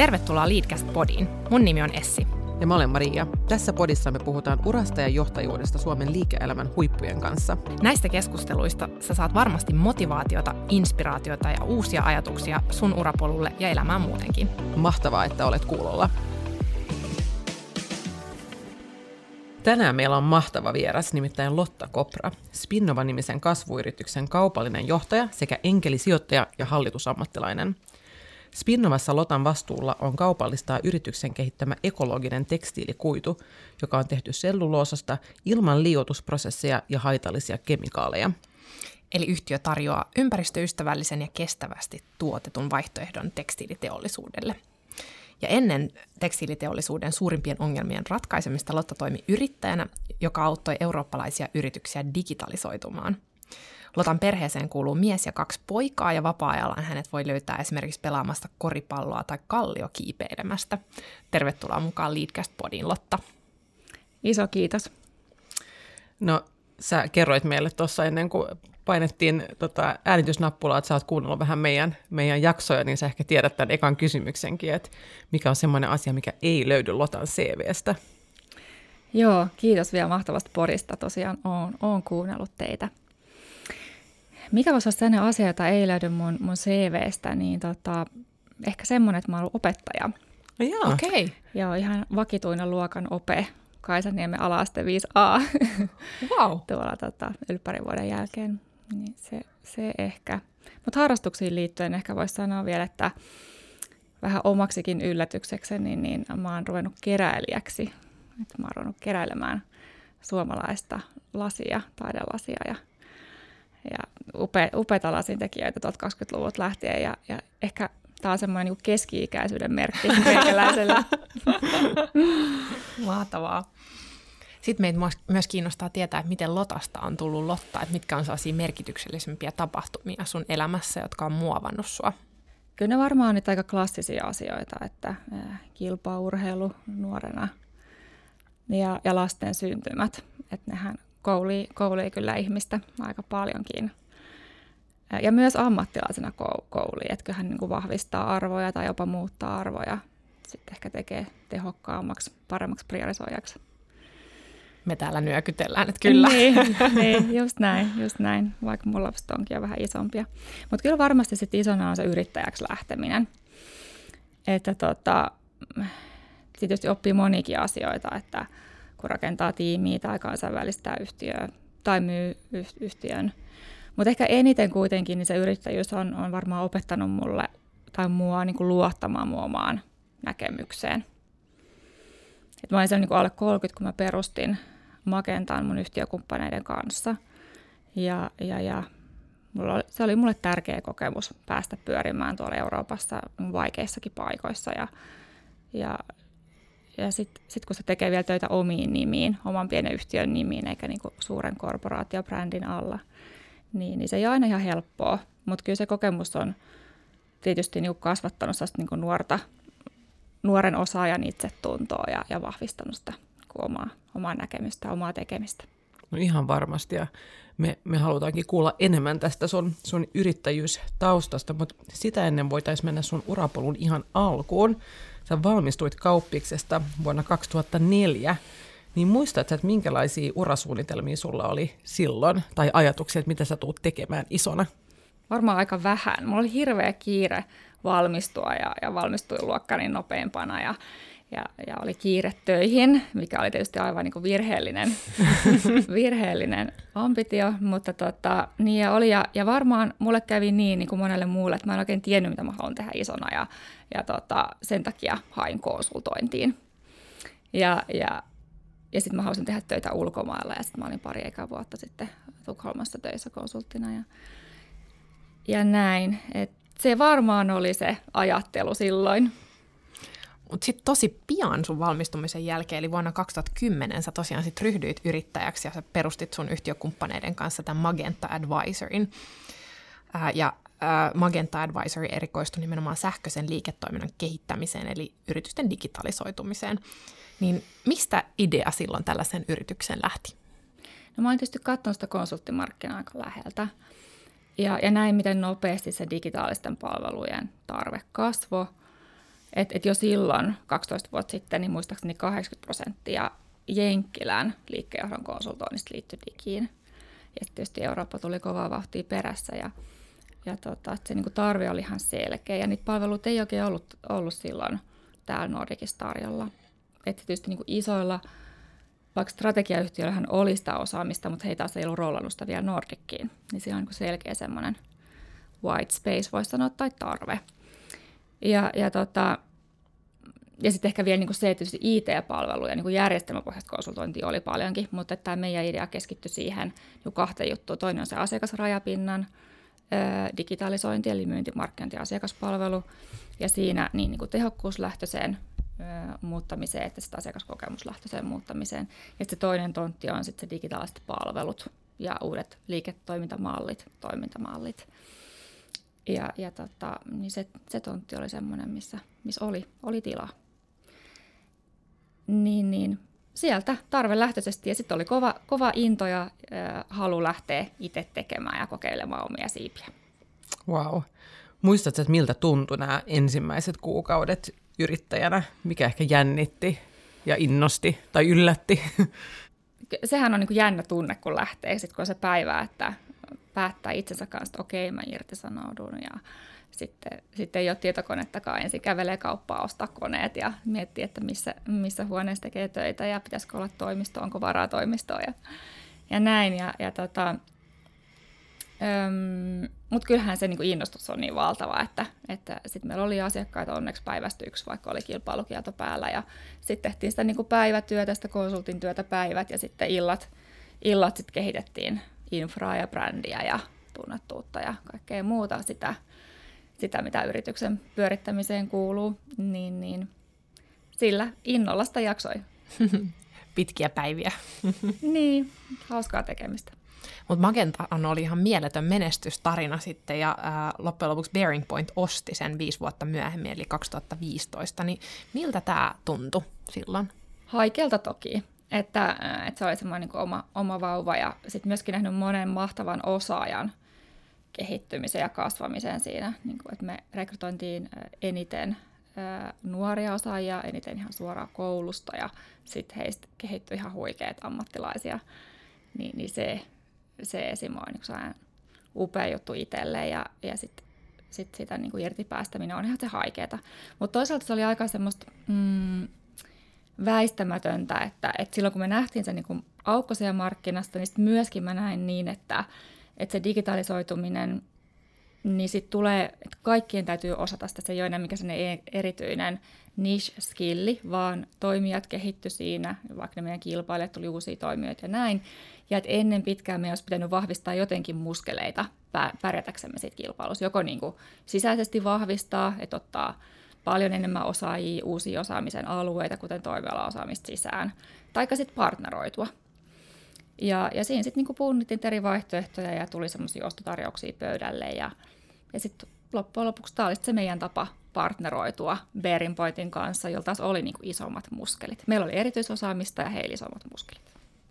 Tervetuloa Leadcast Podiin. Mun nimi on Essi. Ja mä olen Maria. Tässä podissa me puhutaan urasta ja johtajuudesta Suomen liike-elämän huippujen kanssa. Näistä keskusteluista sä saat varmasti motivaatiota, inspiraatiota ja uusia ajatuksia sun urapolulle ja elämään muutenkin. Mahtavaa, että olet kuulolla. Tänään meillä on mahtava vieras, nimittäin Lotta Kopra, Spinnova-nimisen kasvuyrityksen kaupallinen johtaja sekä enkelisijoittaja ja hallitusammattilainen. Spinnovassa Lotan vastuulla on kaupallistaa yrityksen kehittämä ekologinen tekstiilikuitu, joka on tehty selluloosasta ilman liiotusprosesseja ja haitallisia kemikaaleja. Eli yhtiö tarjoaa ympäristöystävällisen ja kestävästi tuotetun vaihtoehdon tekstiiliteollisuudelle. Ja ennen tekstiiliteollisuuden suurimpien ongelmien ratkaisemista Lotta toimi yrittäjänä, joka auttoi eurooppalaisia yrityksiä digitalisoitumaan – Lotan perheeseen kuuluu mies ja kaksi poikaa ja vapaa-ajallaan hänet voi löytää esimerkiksi pelaamasta koripalloa tai kalliokiipeilemästä. Tervetuloa mukaan Leadcast Podiin, Lotta. Iso kiitos. No, sä kerroit meille tuossa ennen kuin painettiin tota äänitysnappulaa, että sä oot kuunnellut vähän meidän, meidän jaksoja, niin sä ehkä tiedät tämän ekan kysymyksenkin, että mikä on semmoinen asia, mikä ei löydy Lotan CVstä. Joo, kiitos vielä mahtavasta porista. Tosiaan oon, oon kuunnellut teitä. Mikä voisi olla sellainen asia, jota ei löydy mun, mun CVstä, niin tota, ehkä semmoinen, että mä oon ollut opettaja. No Okei. Okay. Joo, ihan vakituinen luokan ope Kaisaniemen alaaste 5a. Wow. Tuolla tota, ylppärin vuoden jälkeen. Niin se, se ehkä. Mutta harrastuksiin liittyen ehkä voisi sanoa vielä, että vähän omaksikin yllätykseksi, niin, niin mä oon ruvennut keräilijäksi. Et mä oon ruvennut keräilemään suomalaista lasia, taidelasia ja ja upe, upeita lasintekijöitä tuolta 20-luvulta lähtien ja, ja ehkä tämä on semmoinen niin keski-ikäisyyden merkki meikäläisellä. Mahtavaa. Sitten meitä myös kiinnostaa tietää, että miten Lotasta on tullut Lotta, että mitkä on sellaisia merkityksellisempiä tapahtumia sun elämässä, jotka on muovannut sua. Kyllä ne varmaan on nyt aika klassisia asioita, että kilpaurheilu nuorena ja, ja lasten syntymät, että nehän kouli, kouli kyllä ihmistä aika paljonkin. Ja myös ammattilaisena kouli, että kyllähän niin kuin vahvistaa arvoja tai jopa muuttaa arvoja. Sitten ehkä tekee tehokkaammaksi, paremmaksi priorisoijaksi. Me täällä nyökytellään, että kyllä. Niin, niin just näin, just näin, vaikka mun lapset onkin jo vähän isompia. Mutta kyllä varmasti sitten isona on se yrittäjäksi lähteminen. Että tota, tietysti oppii monikin asioita, että – kun rakentaa tiimiä tai kansainvälistää yhtiöä tai myy yhtiön. Mutta ehkä eniten kuitenkin niin se yrittäjyys on, on varmaan opettanut mulle tai mua niin kuin luottamaan mua omaan näkemykseen. Et mä olin niin kuin alle 30, kun mä perustin Magentaan mun yhtiökumppaneiden kanssa. Ja, ja, ja mulla oli, se oli mulle tärkeä kokemus päästä pyörimään tuolla Euroopassa vaikeissakin paikoissa. Ja, ja ja sitten sit kun se tekee vielä töitä omiin nimiin, oman pienen yhtiön nimiin, eikä niinku suuren korporaatiobrändin alla, niin, niin se ei ole aina ihan helppoa. Mutta kyllä se kokemus on tietysti niinku kasvattanut niinku nuorta, nuoren osaajan itsetuntoa ja, ja vahvistanut sitä niinku omaa, omaa näkemystä, omaa tekemistä. No ihan varmasti ja me, me halutaankin kuulla enemmän tästä sun, sun yrittäjyystaustasta, mutta sitä ennen voitaisiin mennä sun urapolun ihan alkuun. Sä valmistuit kauppiksesta vuonna 2004, niin muistatko, että minkälaisia urasuunnitelmia sulla oli silloin, tai ajatuksia, että mitä sä tuut tekemään isona? Varmaan aika vähän. Mulla oli hirveä kiire valmistua ja, ja valmistuin luokkani nopeampana ja, ja, ja oli kiire töihin, mikä oli tietysti aivan niin kuin virheellinen, virheellinen ambitio, mutta tota, niin ja oli. Ja, ja varmaan mulle kävi niin, niin kuin monelle muulle, että mä en oikein tiennyt, mitä mä haluan tehdä isona ja, ja tota, sen takia hain konsultointiin. Ja, ja, ja sitten mä halusin tehdä töitä ulkomailla ja sitten mä olin pari ekaa vuotta sitten Tukholmassa töissä konsulttina ja, ja näin. Et se varmaan oli se ajattelu silloin. Mutta sitten tosi pian sun valmistumisen jälkeen, eli vuonna 2010, sä tosiaan sit ryhdyit yrittäjäksi ja sä perustit sun yhtiökumppaneiden kanssa tämän Magenta Advisorin. Ää, ja Magenta Advisory erikoistui nimenomaan sähköisen liiketoiminnan kehittämiseen, eli yritysten digitalisoitumiseen. Niin mistä idea silloin tällaisen yrityksen lähti? No mä olin tietysti katsonut sitä konsulttimarkkinaa aika läheltä. Ja, ja näin, miten nopeasti se digitaalisten palvelujen tarve kasvoi – että et jo silloin 12 vuotta sitten, niin muistaakseni 80 prosenttia Jenkkilän liikkeenjohdon konsultoinnista liittyi digiin. Ja tietysti Eurooppa tuli kovaa vauhtia perässä ja, ja tota, se niin tarve oli ihan selkeä. Ja niitä palveluita ei oikein ollut, ollut silloin täällä Nordicissa tarjolla. Että tietysti niin isoilla, vaikka strategiayhtiöillähän oli sitä osaamista, mutta heitä taas ei ollut roolannut sitä vielä Nordickiin. Niin siinä on niin selkeä semmoinen white space, voisi sanoa, tai tarve. Ja, ja tota, ja sitten ehkä vielä niin kuin se, että IT-palveluja, niin kuin järjestelmäpohjaista konsultointia oli paljonkin, mutta tämä meidän idea keskittyi siihen niin kahteen juttuun. Toinen on se asiakasrajapinnan digitalisointi, eli myyntimarkkinointi ja asiakaspalvelu, ja siinä niin, niin kuin tehokkuuslähtöiseen muuttamiseen, että sitä asiakaskokemuslähtöiseen muuttamiseen. Ja se toinen tontti on sitten se digitaaliset palvelut ja uudet liiketoimintamallit, toimintamallit. Ja, ja tota, niin se, se tontti oli semmoinen, missä, missä oli, oli tilaa niin, niin sieltä lähtöisesti ja sitten oli kova, kova into ja äh, halu lähteä itse tekemään ja kokeilemaan omia siipiä. Wow. Muistatko, että miltä tuntui nämä ensimmäiset kuukaudet yrittäjänä? Mikä ehkä jännitti ja innosti tai yllätti? Sehän on niin kuin jännä tunne, kun lähtee, sit kun on se päivä, että päättää itsensä kanssa, että okei, mä irtisanoudun ja sitten, sitten ei ole tietokonettakaan, ensin kävelee kauppaa, ostaa koneet ja miettii, että missä, missä huoneessa tekee töitä ja pitäisikö olla toimisto, onko varaa toimistoa ja, ja näin. Ja, ja tota, mutta kyllähän se niinku innostus on niin valtava, että, että sitten meillä oli asiakkaita onneksi päivästä yksi, vaikka oli kilpailukielto päällä. Ja sitten tehtiin sitä niinku päivätyötä, sitä konsultin työtä päivät ja sitten illat, illat sitten kehitettiin infraa ja brändiä ja tunnettuutta ja kaikkea muuta sitä – sitä, mitä yrityksen pyörittämiseen kuuluu, niin, niin sillä innolla sitä jaksoi. Pitkiä päiviä. niin, hauskaa tekemistä. Mutta Magenta oli ihan mieletön menestystarina sitten ja ää, loppujen lopuksi Bearing Point osti sen viisi vuotta myöhemmin, eli 2015. Niin miltä tämä tuntui silloin? Haikealta toki, että, että se oli semmoinen niin oma, oma vauva ja sitten myöskin nähnyt monen mahtavan osaajan kehittymiseen ja kasvamiseen siinä, niin kuin, että me rekrytointiin eniten nuoria osaajia, eniten ihan suoraan koulusta ja sitten heistä kehittyi ihan huikeat ammattilaisia, niin, niin se, se esim. on niin upea juttu itselle ja, ja sitten sit sitä niin kuin irtipäästäminen on ihan se haikeeta. Mutta toisaalta se oli aika semmoista mm, väistämätöntä, että, että silloin kun me nähtiin se niin aukko markkinasta, niin myöskin mä näin niin, että, että se digitalisoituminen, niin sitten tulee, että kaikkien täytyy osata sitä, se ei ole enää mikä e- erityinen niche-skilli, vaan toimijat kehitty siinä, vaikka ne meidän kilpailijat tuli uusia toimijoita ja näin, ja että ennen pitkään meidän olisi pitänyt vahvistaa jotenkin muskeleita pärjätäksemme siitä kilpailussa, joko niin kuin sisäisesti vahvistaa, että ottaa paljon enemmän osaajia, uusia osaamisen alueita, kuten toimialaosaamista sisään, tai sitten partneroitua. Ja, ja siinä sitten niinku punnittiin eri vaihtoehtoja ja tuli semmoisia ostotarjouksia pöydälle ja, ja sitten loppujen lopuksi tämä oli se meidän tapa partneroitua Bearing Pointin kanssa, jolla taas oli niinku isommat muskelit. Meillä oli erityisosaamista ja heillä isommat muskelit.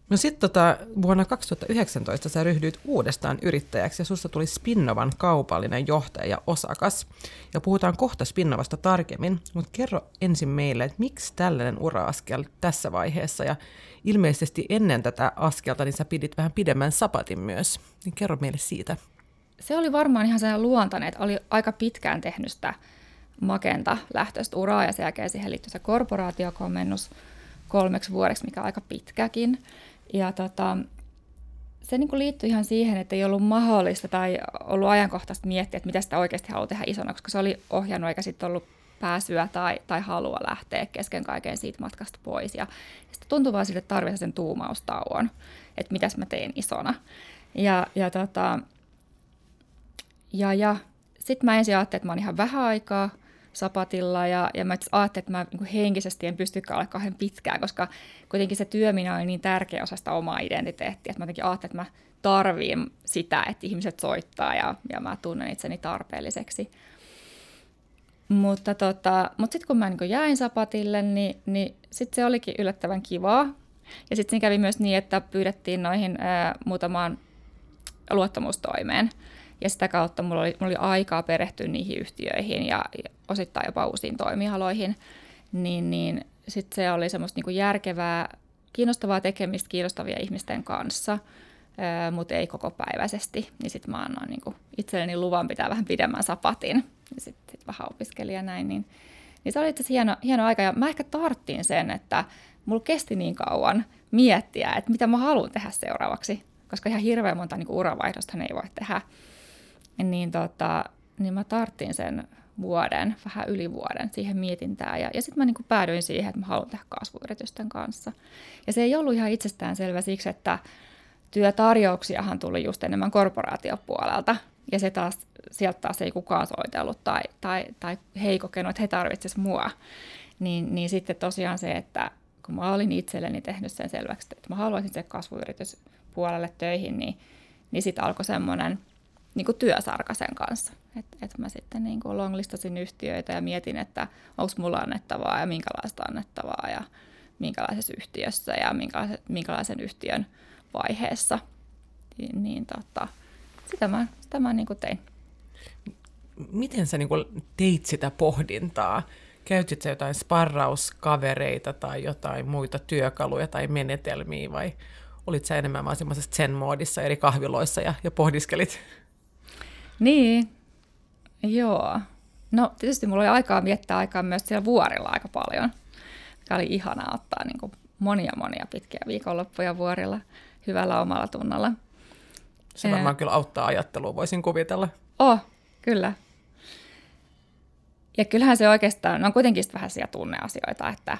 No sitten tota, vuonna 2019 sä ryhdyit uudestaan yrittäjäksi ja susta tuli Spinnovan kaupallinen johtaja ja osakas. Ja puhutaan kohta Spinnovasta tarkemmin, mutta kerro ensin meille, että miksi tällainen ura-askel tässä vaiheessa ja ilmeisesti ennen tätä askelta niin sä pidit vähän pidemmän sapatin myös. Niin kerro meille siitä. Se oli varmaan ihan sellainen luontainen, että oli aika pitkään tehnyt sitä Magenta lähtöistä uraa ja sen jälkeen siihen liittyi se korporaatiokomennus kolmeksi vuodeksi, mikä on aika pitkäkin. Ja tota, se niin kuin liittyi ihan siihen, että ei ollut mahdollista tai ollut ajankohtaista miettiä, että mitä sitä oikeasti haluaa tehdä isona, koska se oli ohjannut eikä sitten ollut pääsyä tai, tai halua lähteä kesken kaiken siitä matkasta pois. Ja sitten tuntui vaan sille, että tarvitsee sen tuumaustauon, että mitäs mä teen isona. Ja, ja, tota, ja, ja sitten mä ensin ajattelin, että mä oon ihan vähän aikaa sapatilla ja, ja mä ajattelin, että mä niin henkisesti en pystykään olla kauhean pitkään, koska kuitenkin se työminen oli niin tärkeä osa sitä omaa identiteettiä, että mä jotenkin ajattelin, että mä tarviin sitä, että ihmiset soittaa ja, ja mä tunnen itseni tarpeelliseksi. Mutta, tota, mutta sitten kun mä niin jäin sapatille, niin, niin sitten se olikin yllättävän kivaa. Ja sitten kävi myös niin, että pyydettiin noihin ää, muutamaan luottamustoimeen. Ja sitä kautta mulla oli, mulla oli aikaa perehtyä niihin yhtiöihin ja, osittain jopa uusiin toimialoihin, niin, niin sitten se oli semmoista niin kuin järkevää, kiinnostavaa tekemistä kiinnostavia ihmisten kanssa, mutta ei koko päiväisesti. Niin sitten mä annoin niin kuin itselleni luvan pitää vähän pidemmän sapatin. Ja sitten sit vähän opiskelin ja näin. Niin, niin se oli itse hieno, hieno aika. Ja mä ehkä tarttiin sen, että mulla kesti niin kauan miettiä, että mitä mä haluan tehdä seuraavaksi. Koska ihan hirveän monta niin uravaihdosta ei voi tehdä. Niin, tota, niin mä tarttiin sen vuoden, vähän yli vuoden siihen mietintään. Ja, ja sitten mä niin päädyin siihen, että mä haluan tehdä kasvuyritysten kanssa. Ja se ei ollut ihan itsestään selvä siksi, että työtarjouksiahan tuli just enemmän korporaatiopuolelta. Ja se taas, sieltä taas ei kukaan soitellut tai, tai, tai he ei kokenut, että he tarvitsisivat mua. Niin, niin sitten tosiaan se, että kun mä olin itselleni tehnyt sen selväksi, että mä haluaisin se kasvuyrityspuolelle töihin, niin, niin sitten alkoi semmoinen niin kuin työsarka sen kanssa. Että et mä sitten niin kuin longlistasin yhtiöitä ja mietin, että onko mulla annettavaa ja minkälaista annettavaa ja minkälaisessa yhtiössä ja minkälaisen, minkälaisen yhtiön vaiheessa. Niin, niin tota, sitä mä, sitä mä niin kuin tein. Miten sä niin kuin teit sitä pohdintaa? Käytit sä jotain sparrauskavereita tai jotain muita työkaluja tai menetelmiä vai olit sä enemmän vaan semmoisessa zen-moodissa eri kahviloissa ja, ja pohdiskelit? Niin, joo. No tietysti mulla oli aikaa viettää aikaa myös siellä vuorilla aika paljon. Mikä oli ihanaa ottaa niin kuin monia monia pitkiä viikonloppuja vuorilla hyvällä omalla tunnalla. Se varmaan kyllä auttaa ajattelua, voisin kuvitella. Oh, kyllä. Ja kyllähän se oikeastaan, no on kuitenkin vähän siellä tunneasioita, että,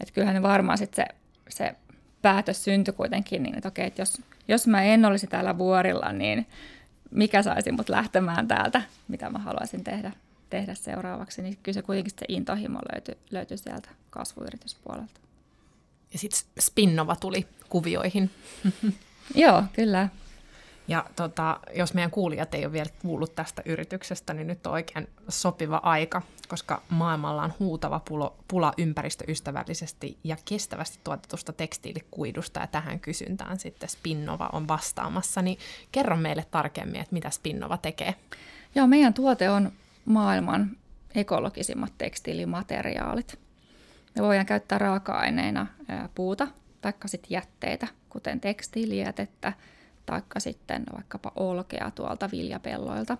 että kyllähän ne varmaan sitten se, se päätös syntyi kuitenkin niin, että okei, että jos, jos mä en olisi täällä vuorilla, niin mikä saisi mut lähtemään täältä, mitä mä haluaisin tehdä, tehdä seuraavaksi, niin kyllä se kuitenkin se intohimo löytyi, löytyi sieltä kasvuyrityspuolelta. Ja sitten Spinnova tuli kuvioihin. Joo, kyllä. Ja tota, jos meidän kuulijat ei ole vielä kuullut tästä yrityksestä, niin nyt on oikein sopiva aika, koska maailmalla on huutava pulo, pula ympäristöystävällisesti ja kestävästi tuotetusta tekstiilikuidusta, ja tähän kysyntään sitten Spinnova on vastaamassa. Niin kerro meille tarkemmin, että mitä Spinnova tekee. Joo, meidän tuote on maailman ekologisimmat tekstiilimateriaalit. Me voidaan käyttää raaka-aineina puuta tai sitten jätteitä, kuten tekstiilijätettä, taikka sitten vaikkapa olkea tuolta viljapelloilta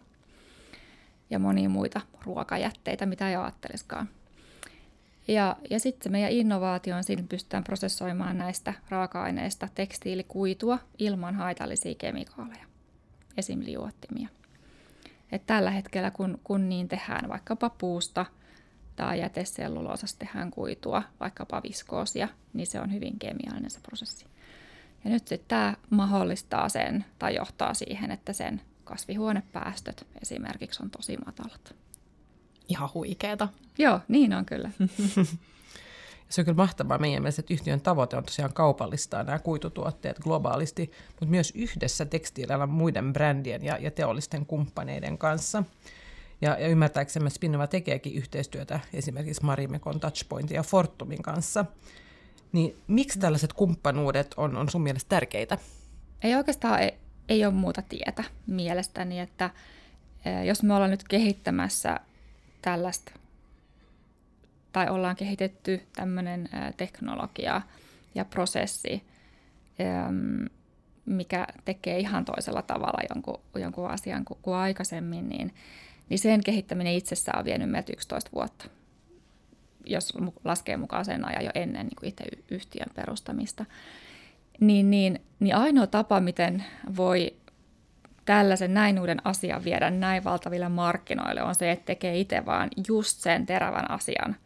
ja monia muita ruokajätteitä, mitä ei ajattelisikaan. Ja, ja sitten meidän innovaatio on siinä, pystytään prosessoimaan näistä raaka-aineista tekstiilikuitua ilman haitallisia kemikaaleja, esim. liuottimia. Et tällä hetkellä, kun, kun niin tehdään vaikkapa puusta tai jäteselluloosasta tehdään kuitua, vaikkapa viskoosia, niin se on hyvin kemiallinen se prosessi. Ja nyt sitten tämä mahdollistaa sen tai johtaa siihen, että sen kasvihuonepäästöt esimerkiksi on tosi matalat. Ihan huikeeta. Joo, niin on kyllä. Se on kyllä mahtavaa meidän mielestä, että yhtiön tavoite on tosiaan kaupallistaa nämä kuitutuotteet globaalisti, mutta myös yhdessä tekstiilillä muiden brändien ja, ja teollisten kumppaneiden kanssa. Ja, ja ymmärtääksemme Spinnova tekeekin yhteistyötä esimerkiksi Marimekon, Touchpointin ja Fortumin kanssa. Niin miksi tällaiset kumppanuudet on, on sun mielestä tärkeitä? Ei oikeastaan ei, ei ole muuta tietä mielestäni, että jos me ollaan nyt kehittämässä tällaista, tai ollaan kehitetty tämmöinen teknologia ja prosessi, mikä tekee ihan toisella tavalla jonkun, jonkun asian kuin, kuin aikaisemmin, niin, niin sen kehittäminen itsessään on vienyt meiltä 11 vuotta jos laskee mukaan sen ajan jo ennen niin kuin itse yhtiön perustamista, niin, niin, niin ainoa tapa, miten voi tällaisen näin uuden asian viedä näin valtaville markkinoille, on se, että tekee itse vaan just sen terävän asian,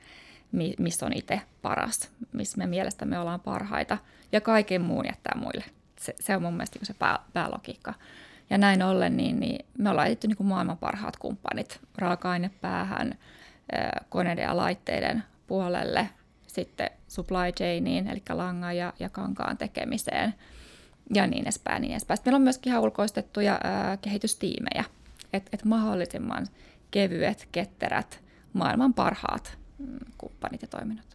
missä on itse paras, missä me mielestämme ollaan parhaita, ja kaiken muun jättää muille. Se, se on mun mielestä niin se pää, päälogiikka. Ja näin ollen, niin, niin me ollaan etsinyt niin maailman parhaat kumppanit raaka-ainepäähän, koneiden ja laitteiden puolelle, sitten supply chainiin, eli langan ja, ja kankaan tekemiseen ja niin edespäin. Niin edespäin. Sitten meillä on myöskin ihan ulkoistettuja ää, kehitystiimejä, että et mahdollisimman kevyet, ketterät, maailman parhaat mm, kumppanit ja toiminnot.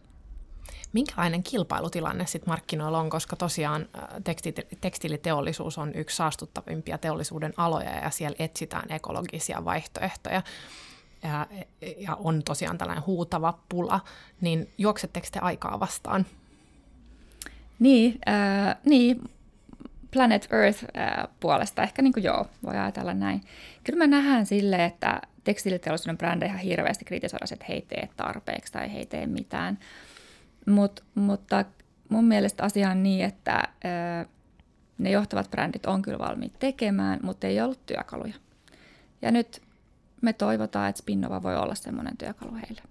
Minkälainen kilpailutilanne sitten markkinoilla on, koska tosiaan tekstiiliteollisuus on yksi saastuttavimpia teollisuuden aloja ja siellä etsitään ekologisia vaihtoehtoja ja, ja on tosiaan tällainen huutava pula, niin juoksetteko te aikaa vastaan? Niin, äh, niin Planet Earth äh, puolesta ehkä niin kuin joo, voi ajatella näin. Kyllä me nähdään sille, että tekstiiliteollisuuden brändejä ihan hirveästi kritisoidaan, että he ei tee tarpeeksi tai he ei tee mitään. Mut, mutta mun mielestä asia on niin, että äh, ne johtavat brändit on kyllä valmiit tekemään, mutta ei ollut työkaluja. Ja nyt me toivotaan, että Spinnova voi olla semmoinen työkalu heille.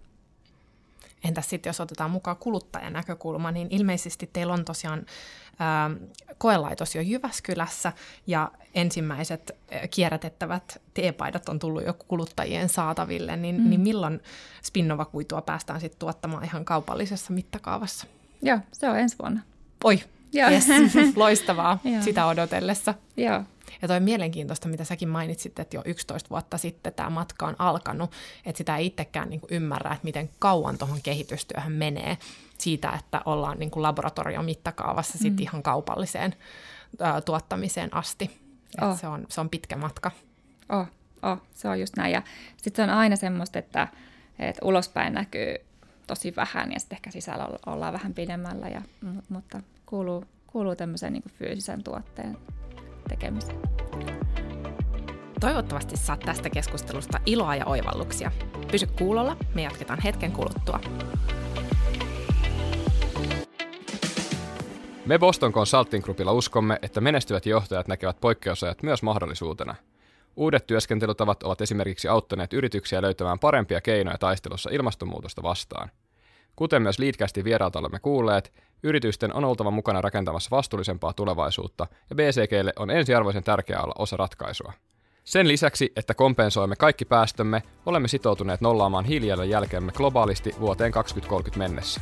Entäs sitten, jos otetaan mukaan kuluttajan näkökulma, niin ilmeisesti teillä on tosiaan ää, koelaitos jo Jyväskylässä ja ensimmäiset ää, kierrätettävät teepaidat on tullut jo kuluttajien saataville, niin, mm. niin milloin Spinnova-kuitua päästään sitten tuottamaan ihan kaupallisessa mittakaavassa? Joo, se on ensi vuonna. Oi, Yes, loistavaa sitä odotellessa. Joo. Ja toi mielenkiintoista, mitä säkin mainitsit, että jo 11 vuotta sitten tämä matka on alkanut, että sitä ei itsekään niin kuin ymmärrä, että miten kauan tuohon kehitystyöhön menee siitä, että ollaan niin kuin laboratoriomittakaavassa mm. sitten ihan kaupalliseen ä, tuottamiseen asti. Oh. Se, on, se on pitkä matka. Oh, oh, se on just näin. Ja sitten se on aina semmoista, että, että ulospäin näkyy tosi vähän ja sitten ehkä sisällä ollaan vähän pidemmällä, ja, mutta kuuluu, kuuluu tämmöiseen niin fyysisen tuotteen tekemiseen. Toivottavasti saat tästä keskustelusta iloa ja oivalluksia. Pysy kuulolla, me jatketaan hetken kuluttua. Me Boston Consulting Groupilla uskomme, että menestyvät johtajat näkevät poikkeusajat myös mahdollisuutena. Uudet työskentelytavat ovat esimerkiksi auttaneet yrityksiä löytämään parempia keinoja taistelussa ilmastonmuutosta vastaan. Kuten myös Leadcastin vieraalta olemme kuulleet, Yritysten on oltava mukana rakentamassa vastuullisempaa tulevaisuutta, ja BCGlle on ensiarvoisen tärkeää olla osa ratkaisua. Sen lisäksi, että kompensoimme kaikki päästömme, olemme sitoutuneet nollaamaan hiilijalanjälkemme globaalisti vuoteen 2030 mennessä.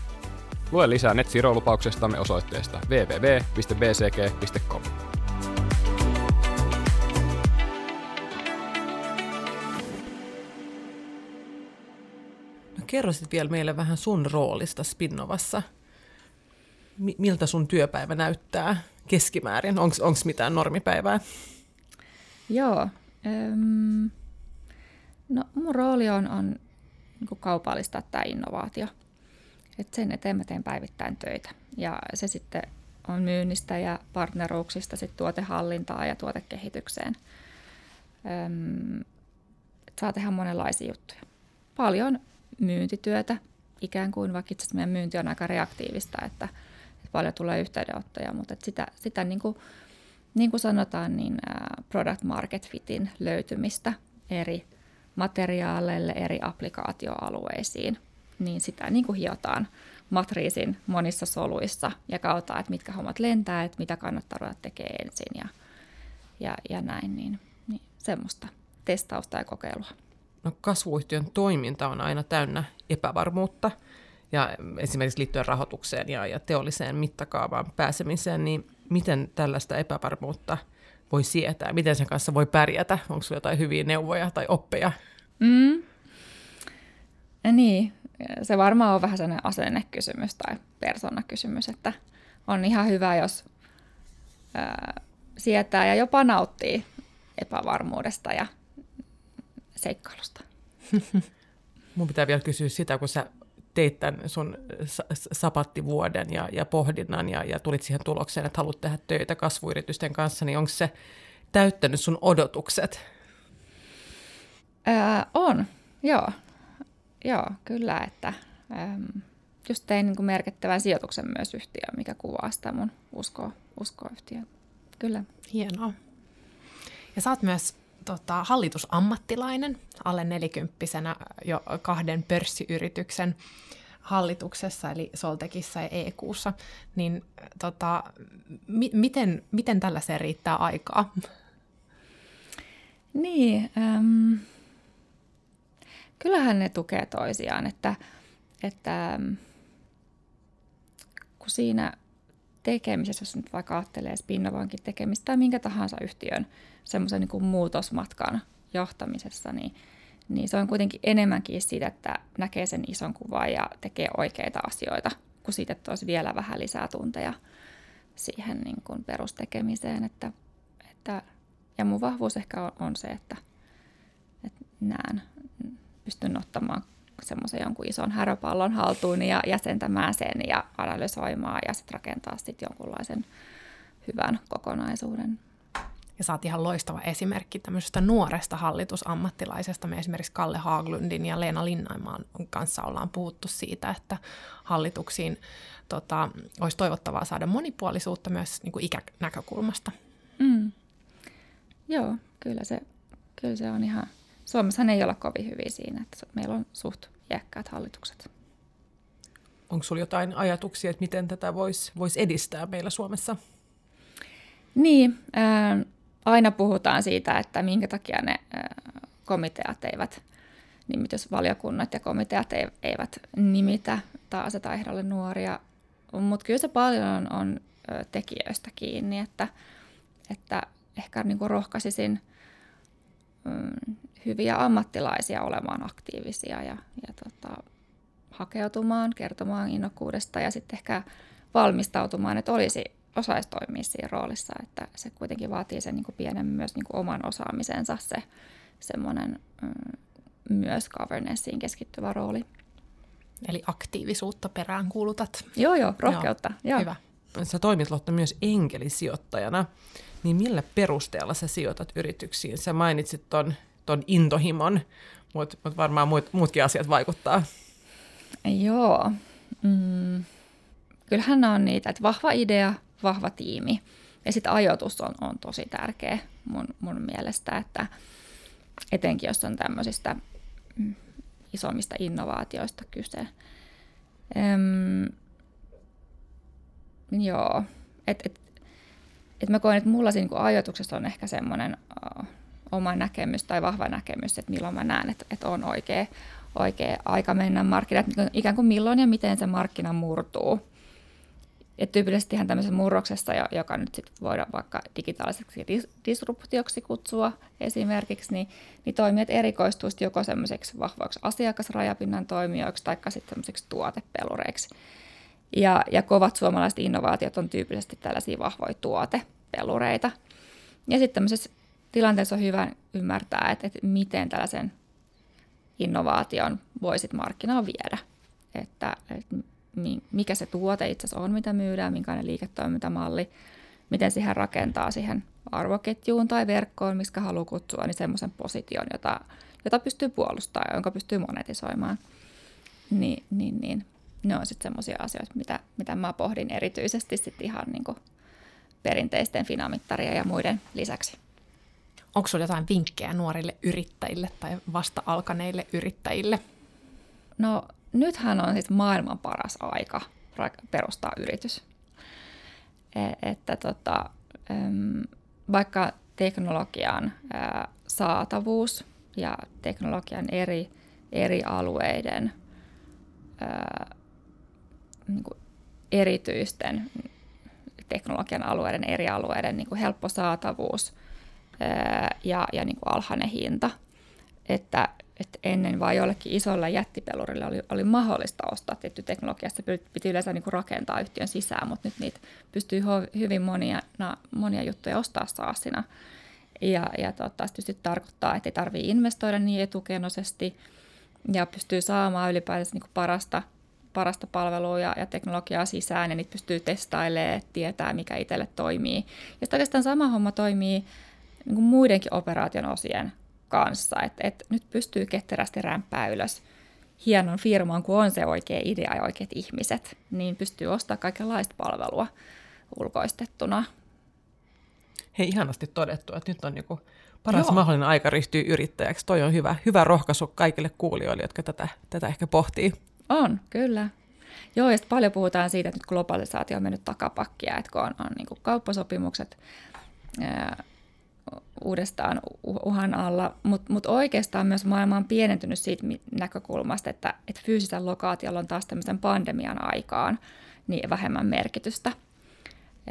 Lue lisää net osoitteesta www.bcg.com. kerrosit vielä meille vähän sun roolista Spinnovassa – miltä sun työpäivä näyttää keskimäärin? Onko mitään normipäivää? Joo. Öm, no mun rooli on, on niin kaupallistaa tämä innovaatio. Et sen eteen mä teen päivittäin töitä. Ja se sitten on myynnistä ja partneruuksista sit tuotehallintaa ja tuotekehitykseen. Öm, saa tehdä monenlaisia juttuja. Paljon myyntityötä, ikään kuin vaikka itse meidän myynti on aika reaktiivista, että – paljon tulee yhteydenottoja, mutta sitä, sitä niin, kuin, niin kuin sanotaan, niin product market fitin löytymistä eri materiaaleille, eri applikaatioalueisiin, niin sitä niin kuin hiotaan matriisin monissa soluissa ja kautta, että mitkä hommat lentää, että mitä kannattaa ruveta tekemään ensin ja, ja, ja näin, niin, niin semmoista testausta ja kokeilua. No kasvuyhtiön toiminta on aina täynnä epävarmuutta – ja esimerkiksi liittyen rahoitukseen ja, ja teolliseen mittakaavaan pääsemiseen, niin miten tällaista epävarmuutta voi sietää? Miten sen kanssa voi pärjätä? Onko sinulla jotain hyviä neuvoja tai oppeja? Mm. Ja niin, se varmaan on vähän sellainen asennekysymys tai persoonakysymys, että on ihan hyvä, jos ää, sietää ja jopa nauttii epävarmuudesta ja seikkailusta. Mun pitää vielä kysyä sitä, kun sä teit tämän sun sapattivuoden ja, ja pohdinnan ja, ja tulit siihen tulokseen, että haluat tehdä töitä kasvuyritysten kanssa, niin onko se täyttänyt sun odotukset? Ää, on, joo. Joo, kyllä, että äm, just tein niin kuin merkittävän sijoituksen myös yhtiöön, mikä kuvaa sitä mun uskoa, uskoa yhtiöön. Kyllä. Hienoa. Ja sä oot myös tota, hallitusammattilainen, alle nelikymppisenä jo kahden pörssiyrityksen hallituksessa, eli Soltekissa ja EQssa, niin tota, mi- miten, miten tällaiseen riittää aikaa? Niin, äm, kyllähän ne tukee toisiaan, että, että kun siinä tekemisessä, jos nyt vaikka ajattelee Spinnovankin tekemistä tai minkä tahansa yhtiön semmoisen niin muutosmatkan johtamisessa, niin, niin se on kuitenkin enemmänkin siitä, että näkee sen ison kuvan ja tekee oikeita asioita, kuin siitä, että olisi vielä vähän lisää tunteja siihen niin kuin perustekemiseen. Että, että, ja mun vahvuus ehkä on, on se, että, että näen, pystyn ottamaan semmoisen jonkun ison häröpallon haltuun ja jäsentämään sen ja analysoimaan ja sitten rakentaa sitten jonkunlaisen hyvän kokonaisuuden. Ja sä oot ihan loistava esimerkki tämmöisestä nuoresta hallitusammattilaisesta. Me esimerkiksi Kalle Haaglundin ja Leena Linnaimaan kanssa ollaan puhuttu siitä, että hallituksiin tota, olisi toivottavaa saada monipuolisuutta myös niin kuin ikänäkökulmasta. Mm. Joo, kyllä se, kyllä se on ihan... Suomessahan ei olla kovin hyvin siinä, että meillä on suht iäkkäät hallitukset. Onko sinulla jotain ajatuksia, että miten tätä voisi vois edistää meillä Suomessa? Niin, äh, aina puhutaan siitä, että minkä takia ne komiteat eivät, nimitysvaliokunnat ja komiteat eivät nimitä tai aseta ehdolle nuoria, mutta kyllä se paljon on, on tekijöistä kiinni, että, että ehkä niin kuin rohkaisisin mm, hyviä ammattilaisia olemaan aktiivisia ja, ja tota, hakeutumaan, kertomaan innokkuudesta ja sitten ehkä valmistautumaan, että olisi osaisi toimia siinä roolissa, että se kuitenkin vaatii sen niin kuin pienen myös niin kuin oman osaamisensa se semmoinen mm, myös governanceen keskittyvä rooli. Eli aktiivisuutta perään kuulutat. Joo, joo, rohkeutta. Joo, joo. Hyvä. Sä toimit Lotta myös enkelisijoittajana, niin millä perusteella sä sijoitat yrityksiin? Sä mainitsit ton, ton intohimon, mutta mut varmaan muut, muutkin asiat vaikuttaa. Joo. Mm. Kyllähän ne on niitä, että vahva idea, vahva tiimi. Ja sitten ajoitus on, on tosi tärkeä mun, mun mielestä, että etenkin jos on tämmöisistä mm, isommista innovaatioista kyse. Öm, joo, et, et, et mä koen, että mulla siinä niin ajoituksessa on ehkä semmoinen uh, oma näkemys tai vahva näkemys, että milloin mä näen, että, että on oikea, oikea aika mennä markkinalle, ikään kuin milloin ja miten se markkina murtuu. Et tyypillisestihän tämmöisessä murroksessa, joka nyt sit voidaan vaikka digitaaliseksi disruptioksi kutsua esimerkiksi, niin, niin toimijat erikoistuisivat joko semmoiseksi vahvoiksi asiakasrajapinnan toimijoiksi tai sitten semmoiseksi tuotepelureiksi. Ja, ja kovat suomalaiset innovaatiot on tyypillisesti tällaisia vahvoja tuotepelureita. Ja sitten tämmöisessä tilanteessa on hyvä ymmärtää, että, että miten tällaisen innovaation voisit markkinaan viedä. Että, että mikä se tuote itse asiassa on, mitä myydään, minkälainen liiketoimintamalli, miten siihen rakentaa siihen arvoketjuun tai verkkoon, mistä haluaa kutsua, niin semmoisen position, jota, jota pystyy puolustamaan ja jonka pystyy monetisoimaan. Niin, niin, niin. Ne on sitten semmoisia asioita, mitä, mitä mä pohdin erityisesti sit ihan niin kuin perinteisten finamittarien ja muiden lisäksi. Onko sinulla jotain vinkkejä nuorille yrittäjille tai vasta alkaneille yrittäjille? No nythän on siis maailman paras aika perustaa yritys. E, että tota, vaikka teknologian saatavuus ja teknologian eri, eri alueiden niin kuin erityisten teknologian alueiden, eri alueiden niin kuin helppo saatavuus ja, ja niin kuin alhainen hinta. Että että ennen vain jollekin isolle jättipelurille oli, oli mahdollista ostaa tietty teknologia, se piti yleensä niin kuin rakentaa yhtiön sisään, mutta nyt niitä pystyy hyvin monia, monia juttuja ostaa saasina. Ja, ja tota, se tietysti tarkoittaa, että ei tarvitse investoida niin etukenoisesti ja pystyy saamaan ylipäätänsä niin kuin parasta, parasta palvelua ja, ja teknologiaa sisään ja niitä pystyy testailemaan, tietää mikä itselle toimii. Ja sitten oikeastaan sama homma toimii niin kuin muidenkin operaation osien kanssa, että et nyt pystyy ketterästi rämpää ylös hienon firman, kun on se oikea idea ja oikeat ihmiset, niin pystyy ostamaan kaikenlaista palvelua ulkoistettuna. Hei, ihanasti todettu, että nyt on niinku paras Joo. mahdollinen aika ryhtyä yrittäjäksi. Toi on hyvä, hyvä rohkaisu kaikille kuulijoille, jotka tätä, tätä ehkä pohtii. On, kyllä. Joo, ja paljon puhutaan siitä, että nyt globalisaatio on mennyt takapakkia, että kun on, on niin kauppasopimukset ää, uudestaan uhan alla, mutta mut oikeastaan myös maailma on pienentynyt siitä näkökulmasta, että, että fyysisen lokaatiolla on taas tämmöisen pandemian aikaan niin vähemmän merkitystä.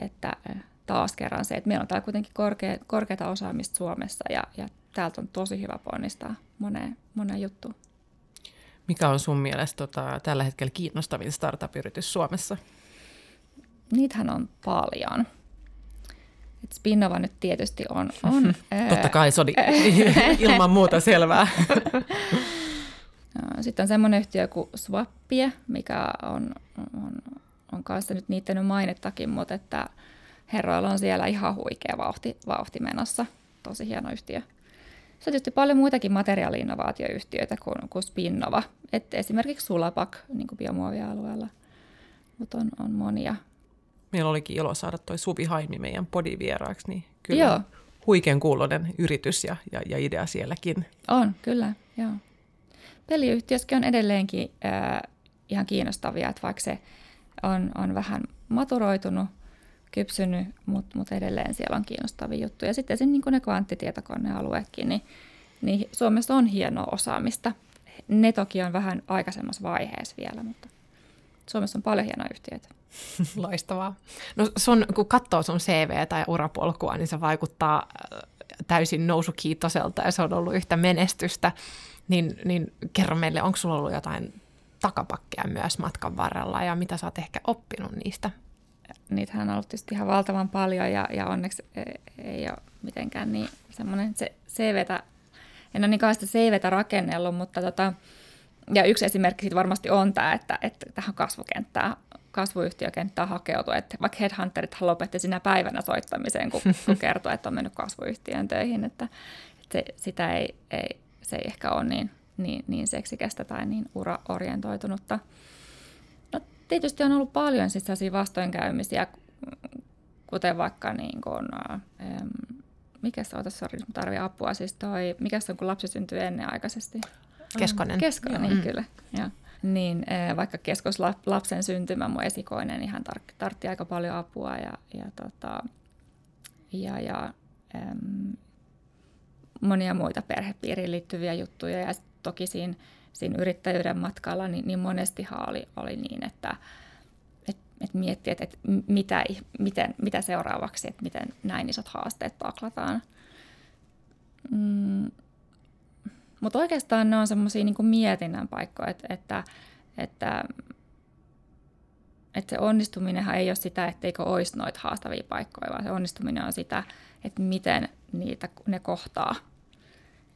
Että taas kerran se, että meillä on täällä kuitenkin korkea, korkeata osaamista Suomessa ja, ja täältä on tosi hyvä ponnistaa moneen, moneen juttuun. Mikä on sun mielestä tota, tällä hetkellä kiinnostavin startup-yritys Suomessa? Niitähän on paljon. Et Spinnova nyt tietysti on. on Totta kai, se oli ilman muuta selvää. sitten on semmoinen yhtiö kuin Swappie, mikä on, on, on kanssa nyt niittänyt mainettakin, mutta että herroilla on siellä ihan huikea vauhti, vauhti menossa. Tosi hieno yhtiö. Se on tietysti paljon muitakin materiaali-innovaatioyhtiöitä kuin, kuin Spinnova. Et esimerkiksi Sulapak niin kuin biomuovialueella, mutta on, on monia. Meillä olikin ilo saada toi Suvi Haimi meidän podivieraaksi, niin kyllä Joo. huikean kuulonen yritys ja, ja, ja idea sielläkin. On, kyllä, joo. Peliyhtiössäkin on edelleenkin äh, ihan kiinnostavia, että vaikka se on, on vähän maturoitunut, kypsynyt, mutta mut edelleen siellä on kiinnostavia juttuja. Sitten sen, niin ne kvanttitietokonealueetkin, niin, niin Suomessa on hienoa osaamista. Ne toki on vähän aikaisemmassa vaiheessa vielä, mutta Suomessa on paljon hienoja yhtiöitä. Loistavaa. No sun, kun katsoo sun CV tai urapolkua, niin se vaikuttaa äh, täysin nousukiitoselta ja se on ollut yhtä menestystä. Niin, niin kerro meille, onko sulla ollut jotain takapakkeja myös matkan varrella ja mitä sä oot ehkä oppinut niistä? Niitähän on ollut tietysti ihan valtavan paljon ja, ja onneksi ei, ei ole mitenkään niin semmoinen se, CVtä, en ole niin kauheasti CVtä rakennellut, mutta tota, ja yksi esimerkki siitä varmasti on tämä, että, että tähän kasvukenttään, kasvuyhtiökenttään hakeutuu, että vaikka headhunterit lopetti sinä päivänä soittamiseen, kun, kun kertoo, että on mennyt kasvuyhtiön töihin, että, että se, sitä ei, ei, se ei ehkä ole niin, niin, niin seksikästä tai niin uraorientoitunutta. No, tietysti on ollut paljon siis vastoinkäymisiä, kuten vaikka niin kuin, ähm, mikä se on, sori, tarvii apua, siis toi, mikä se on, kun lapsi syntyy ennenaikaisesti? Keskonen. Keskonen, niin mm. kyllä. Ja. Niin, vaikka keskos lapsen syntymä, mun esikoinen ihan tar- tartti aika paljon apua ja, ja, tota, ja, ja äm, monia muita perhepiiriin liittyviä juttuja. Ja toki siinä, siinä yrittäjyyden matkalla niin, niin monestihan oli, oli niin, että et, et miettii, että et mitä, miten, mitä seuraavaksi, että miten näin isot haasteet taklataan. Mm, mutta oikeastaan ne on semmoisia niin mietinnän paikkoja, että, että, että, että se onnistuminenhan ei ole sitä, etteikö olisi noita haastavia paikkoja, vaan se onnistuminen on sitä, että miten niitä, ne kohtaa.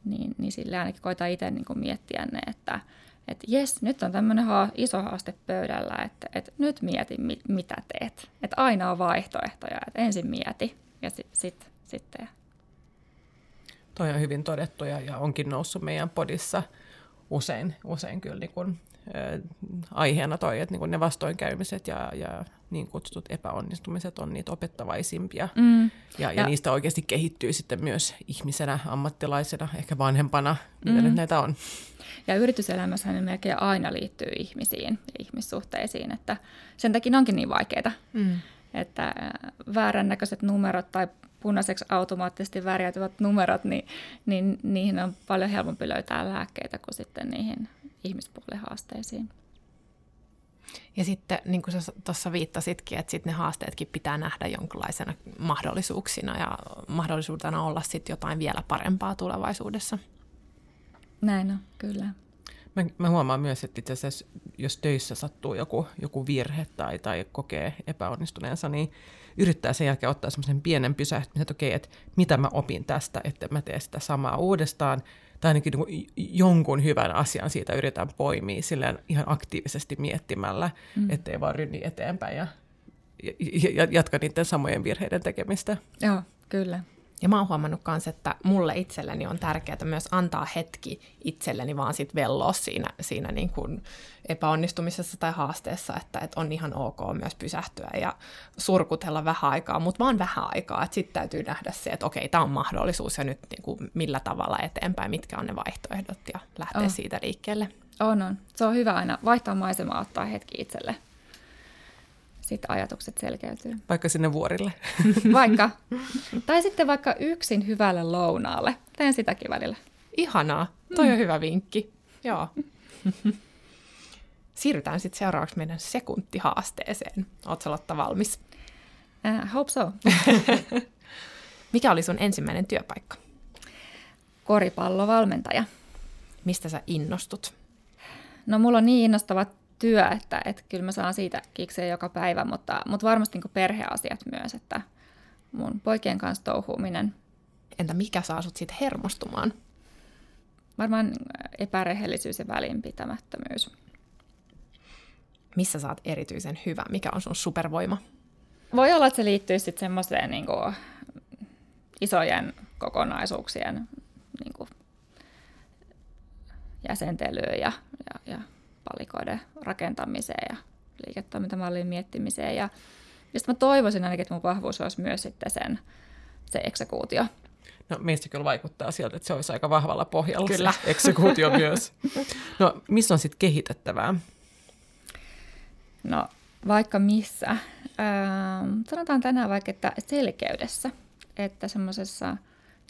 Niin, niin sille ainakin koitan itse niin miettiä ne, että, että jes, nyt on tämmöinen haa, iso haaste pöydällä, että, että nyt mieti, mit, mitä teet. Että aina on vaihtoehtoja, että ensin mieti ja sitten sit, sit. Toi on hyvin todettu ja, ja onkin noussut meidän podissa usein, usein kyllä niin kuin, ä, aiheena toi, että niin kuin ne vastoinkäymiset ja, ja niin kutsutut epäonnistumiset on niitä opettavaisimpia. Mm. Ja, ja, ja niistä oikeasti kehittyy sitten myös ihmisenä, ammattilaisena, ehkä vanhempana, mitä mm. nyt näitä on. Ja yrityselämässä ne melkein aina liittyy ihmisiin ja ihmissuhteisiin, että sen takia onkin niin vaikeita. Mm. Että väärännäköiset numerot tai punaiseksi automaattisesti värjäytyvät numerot, niin, niin niihin on paljon helpompi löytää lääkkeitä kuin sitten niihin ihmispuolen haasteisiin. Ja sitten, niin kuin sä tuossa viittasitkin, että sitten ne haasteetkin pitää nähdä jonkinlaisena mahdollisuuksina ja mahdollisuutena olla sitten jotain vielä parempaa tulevaisuudessa. Näin on, kyllä. Mä, mä huomaan myös, että itse asiassa, jos töissä sattuu joku, joku virhe tai, tai kokee epäonnistuneensa, niin yrittää sen jälkeen ottaa semmoisen pienen pysähtymisen, että okei, että mitä mä opin tästä, että mä teen sitä samaa uudestaan, tai ainakin niin jonkun hyvän asian siitä yritän poimia silleen ihan aktiivisesti miettimällä, mm. ettei vaan rynni eteenpäin ja, ja, ja jatka niiden samojen virheiden tekemistä. Joo, kyllä. Ja mä oon huomannut myös, että mulle itselleni on tärkeää myös antaa hetki itselleni vaan sit velloa siinä, siinä niin kuin epäonnistumisessa tai haasteessa, että, että on ihan ok myös pysähtyä ja surkutella vähän aikaa, mutta vaan vähän aikaa, että sitten täytyy nähdä se, että okei, tämä on mahdollisuus ja nyt niin kuin millä tavalla eteenpäin, mitkä on ne vaihtoehdot ja lähteä oh. siitä liikkeelle. On, on. Se on hyvä aina vaihtaa maisemaa, ottaa hetki itselle sitten ajatukset selkeytyy. Vaikka sinne vuorille. vaikka. Tai sitten vaikka yksin hyvälle lounaalle. Teen sitäkin välillä. Ihanaa. Toi mm. on hyvä vinkki. Joo. Siirrytään sitten seuraavaksi meidän sekuntihaasteeseen. Oletko Lotta valmis? Uh, hope so. Mikä oli sun ensimmäinen työpaikka? Koripallovalmentaja. Mistä sä innostut? No mulla on niin innostavat työ, että, että kyllä mä saan siitä kikseä joka päivä, mutta, mutta varmasti niin perheasiat myös, että mun poikien kanssa touhuuminen. Entä mikä saa sut siitä hermostumaan? varmaan epärehellisyys ja välinpitämättömyys. Missä sä oot erityisen hyvä? Mikä on sun supervoima? Voi olla, että se liittyy sitten semmoiseen niin kuin, isojen kokonaisuuksien niin kuin, jäsentelyyn ja, ja, ja palikoiden rakentamiseen ja liiketoimintamallin miettimiseen. Ja, ja mä toivoisin ainakin, että mun vahvuus olisi myös sitten sen, se eksekuutio. No meistä kyllä vaikuttaa sieltä, että se olisi aika vahvalla pohjalla kyllä. se eksekuutio myös. No missä on sitten kehitettävää? No vaikka missä. Ähm, sanotaan tänään vaikka, että selkeydessä, että semmoisessa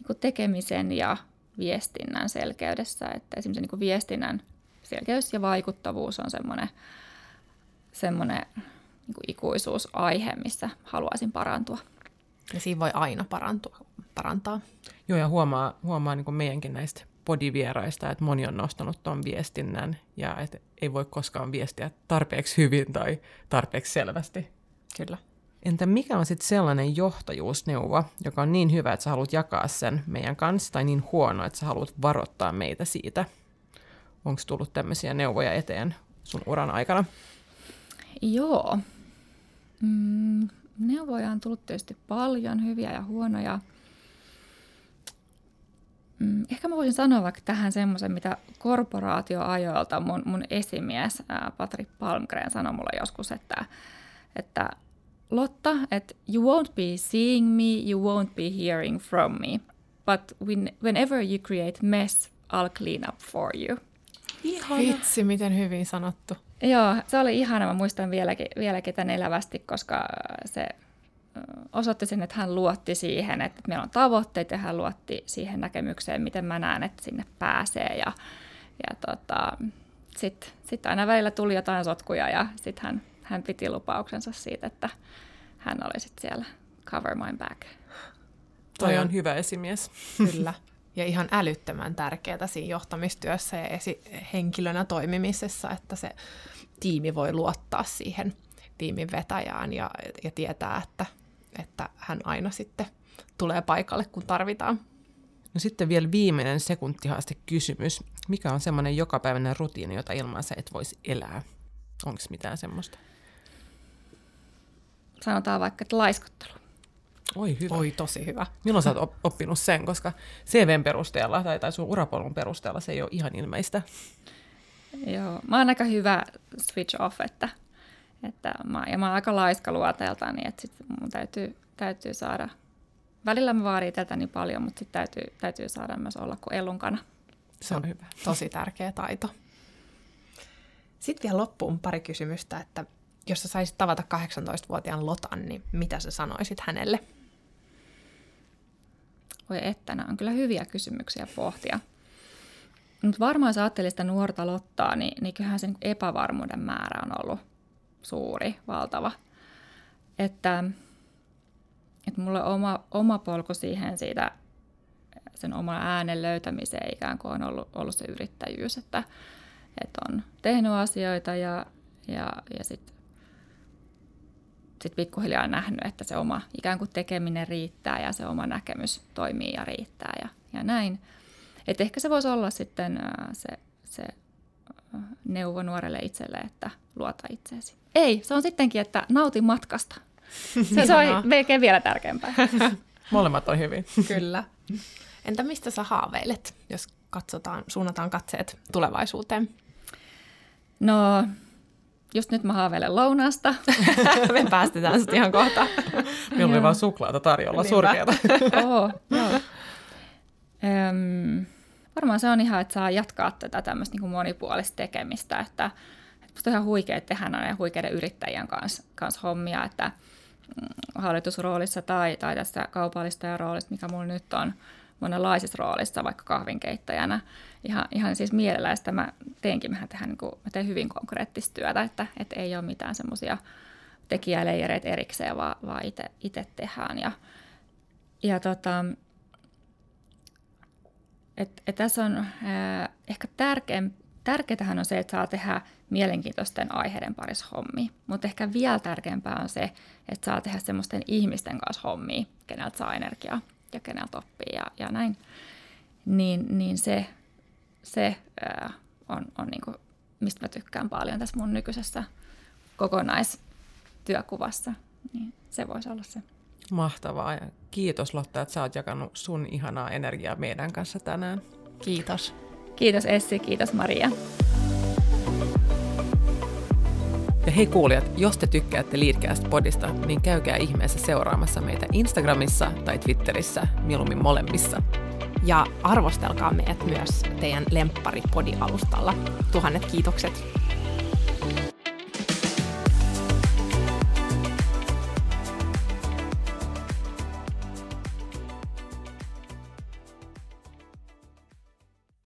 niin tekemisen ja viestinnän selkeydessä, että esimerkiksi niin viestinnän selkeys ja vaikuttavuus on semmoinen, semmoinen niin ikuisuusaihe, missä haluaisin parantua. Ja siinä voi aina parantua, parantaa. Joo, ja huomaa, huomaa niin meidänkin näistä podivieraista, että moni on nostanut tuon viestinnän ja että ei voi koskaan viestiä tarpeeksi hyvin tai tarpeeksi selvästi. Kyllä. Entä mikä on sitten sellainen johtajuusneuvo, joka on niin hyvä, että sä haluat jakaa sen meidän kanssa, tai niin huono, että sä haluat varoittaa meitä siitä? Onko tullut tämmöisiä neuvoja eteen sun uran aikana? Joo. Mm, neuvoja on tullut tietysti paljon, hyviä ja huonoja. Mm, ehkä mä voisin sanoa vaikka tähän semmoisen, mitä korporaatioajoilta mun, mun esimies Patrick Palmgren sanoi mulle joskus, että, että Lotta, että you won't be seeing me, you won't be hearing from me, but when, whenever you create mess, I'll clean up for you. Ihana. Vitsi, miten hyvin sanottu. Joo, se oli ihana. Mä muistan vieläkin, vieläkin tämän elävästi, koska se osoitti sen, että hän luotti siihen, että meillä on tavoitteet ja hän luotti siihen näkemykseen, miten mä näen, että sinne pääsee. Ja, ja tota, sitten sit aina välillä tuli jotain sotkuja ja sitten hän, hän piti lupauksensa siitä, että hän oli sitten siellä cover my back. Toi on hyvä esimies. Kyllä. Ja ihan älyttömän tärkeää siinä johtamistyössä ja esi- henkilönä toimimisessa, että se tiimi voi luottaa siihen tiimin vetäjään ja, ja tietää, että että hän aina sitten tulee paikalle, kun tarvitaan. No sitten vielä viimeinen sekuntihaaste kysymys. Mikä on semmoinen jokapäiväinen rutiini, jota ilman sä et voisi elää? Onko mitään semmoista? Sanotaan vaikka, että laiskottelu. Oi hyvä. Oi tosi hyvä. Milloin sä oot oppinut sen, koska CVn perusteella tai, tai sun urapolun perusteella se ei ole ihan ilmeistä. Joo, mä oon aika hyvä switch off, että että mä, ja mä oon aika laiska luoteelta, niin että sit mun täytyy, täytyy saada, välillä mä vaadin niin paljon, mutta sitten täytyy, täytyy saada myös olla kuin elunkana. Se on hyvä. Tosi tärkeä taito. Sitten vielä loppuun pari kysymystä, että jos sä saisit tavata 18-vuotiaan Lotan, niin mitä sä sanoisit hänelle? Voi että, nämä on kyllä hyviä kysymyksiä pohtia. Mutta varmaan sä ajattelit sitä nuorta Lottaa, niin, niin kyllähän sen epävarmuuden määrä on ollut suuri, valtava. Että, että mulle oma, oma polku siihen siitä sen oman äänen löytämiseen ikään kuin on ollut, ollut se yrittäjyys, että, että on tehnyt asioita ja, ja, ja sitten sit pikkuhiljaa nähnyt, että se oma ikään kuin tekeminen riittää ja se oma näkemys toimii ja riittää ja, ja näin. Et ehkä se voisi olla sitten se, se neuvo nuorelle itselle, että luota itseesi. Ei, se on sittenkin, että nauti matkasta. Se, se on melkein vielä tärkeämpää. Molemmat on hyvin. Kyllä. Entä mistä sä haaveilet, jos katsotaan, suunnataan katseet tulevaisuuteen? No, just nyt mä haaveilen lounaasta. Me päästetään sitten ihan kohta. Meillä oli vaan suklaata tarjolla, surkeata. Oho, joo. Öm, varmaan se on ihan, että saa jatkaa tätä tämmöistä niin monipuolista tekemistä, että Musta on ihan huikea tehdä näiden huikeiden yrittäjien kanssa, kanssa hommia, että mm, hallitusroolissa tai, tai tässä kaupallista roolissa, mikä mulla nyt on, monenlaisissa roolissa, vaikka kahvinkeittäjänä. Ihan, ihan siis mielellä, että mä teenkin, mä, tehdään, niin kuin, mä teen hyvin konkreettista työtä, että, että ei ole mitään semmoisia tekijäleijereitä erikseen, vaan, vaan itse tehdään. Ja, ja tota, et, et tässä on äh, ehkä tärkein, tärkeätähän on se, että saa tehdä mielenkiintoisten aiheiden parissa hommia. Mutta ehkä vielä tärkeämpää on se, että saa tehdä semmoisten ihmisten kanssa hommia, keneltä saa energiaa ja keneltä oppii ja, ja näin. Niin, niin se, se ää, on, on niin kuin, mistä mä tykkään paljon tässä mun nykyisessä kokonaistyökuvassa. Niin se voisi olla se. Mahtavaa ja kiitos Lotta, että sä oot jakanut sun ihanaa energiaa meidän kanssa tänään. Kiitos. Kiitos Essi, kiitos Maria. Ja hei kuulijat, jos te tykkäätte Leadcast-podista, niin käykää ihmeessä seuraamassa meitä Instagramissa tai Twitterissä, mieluummin molemmissa. Ja arvostelkaa meidät myös teidän lemppari alustalla Tuhannet kiitokset.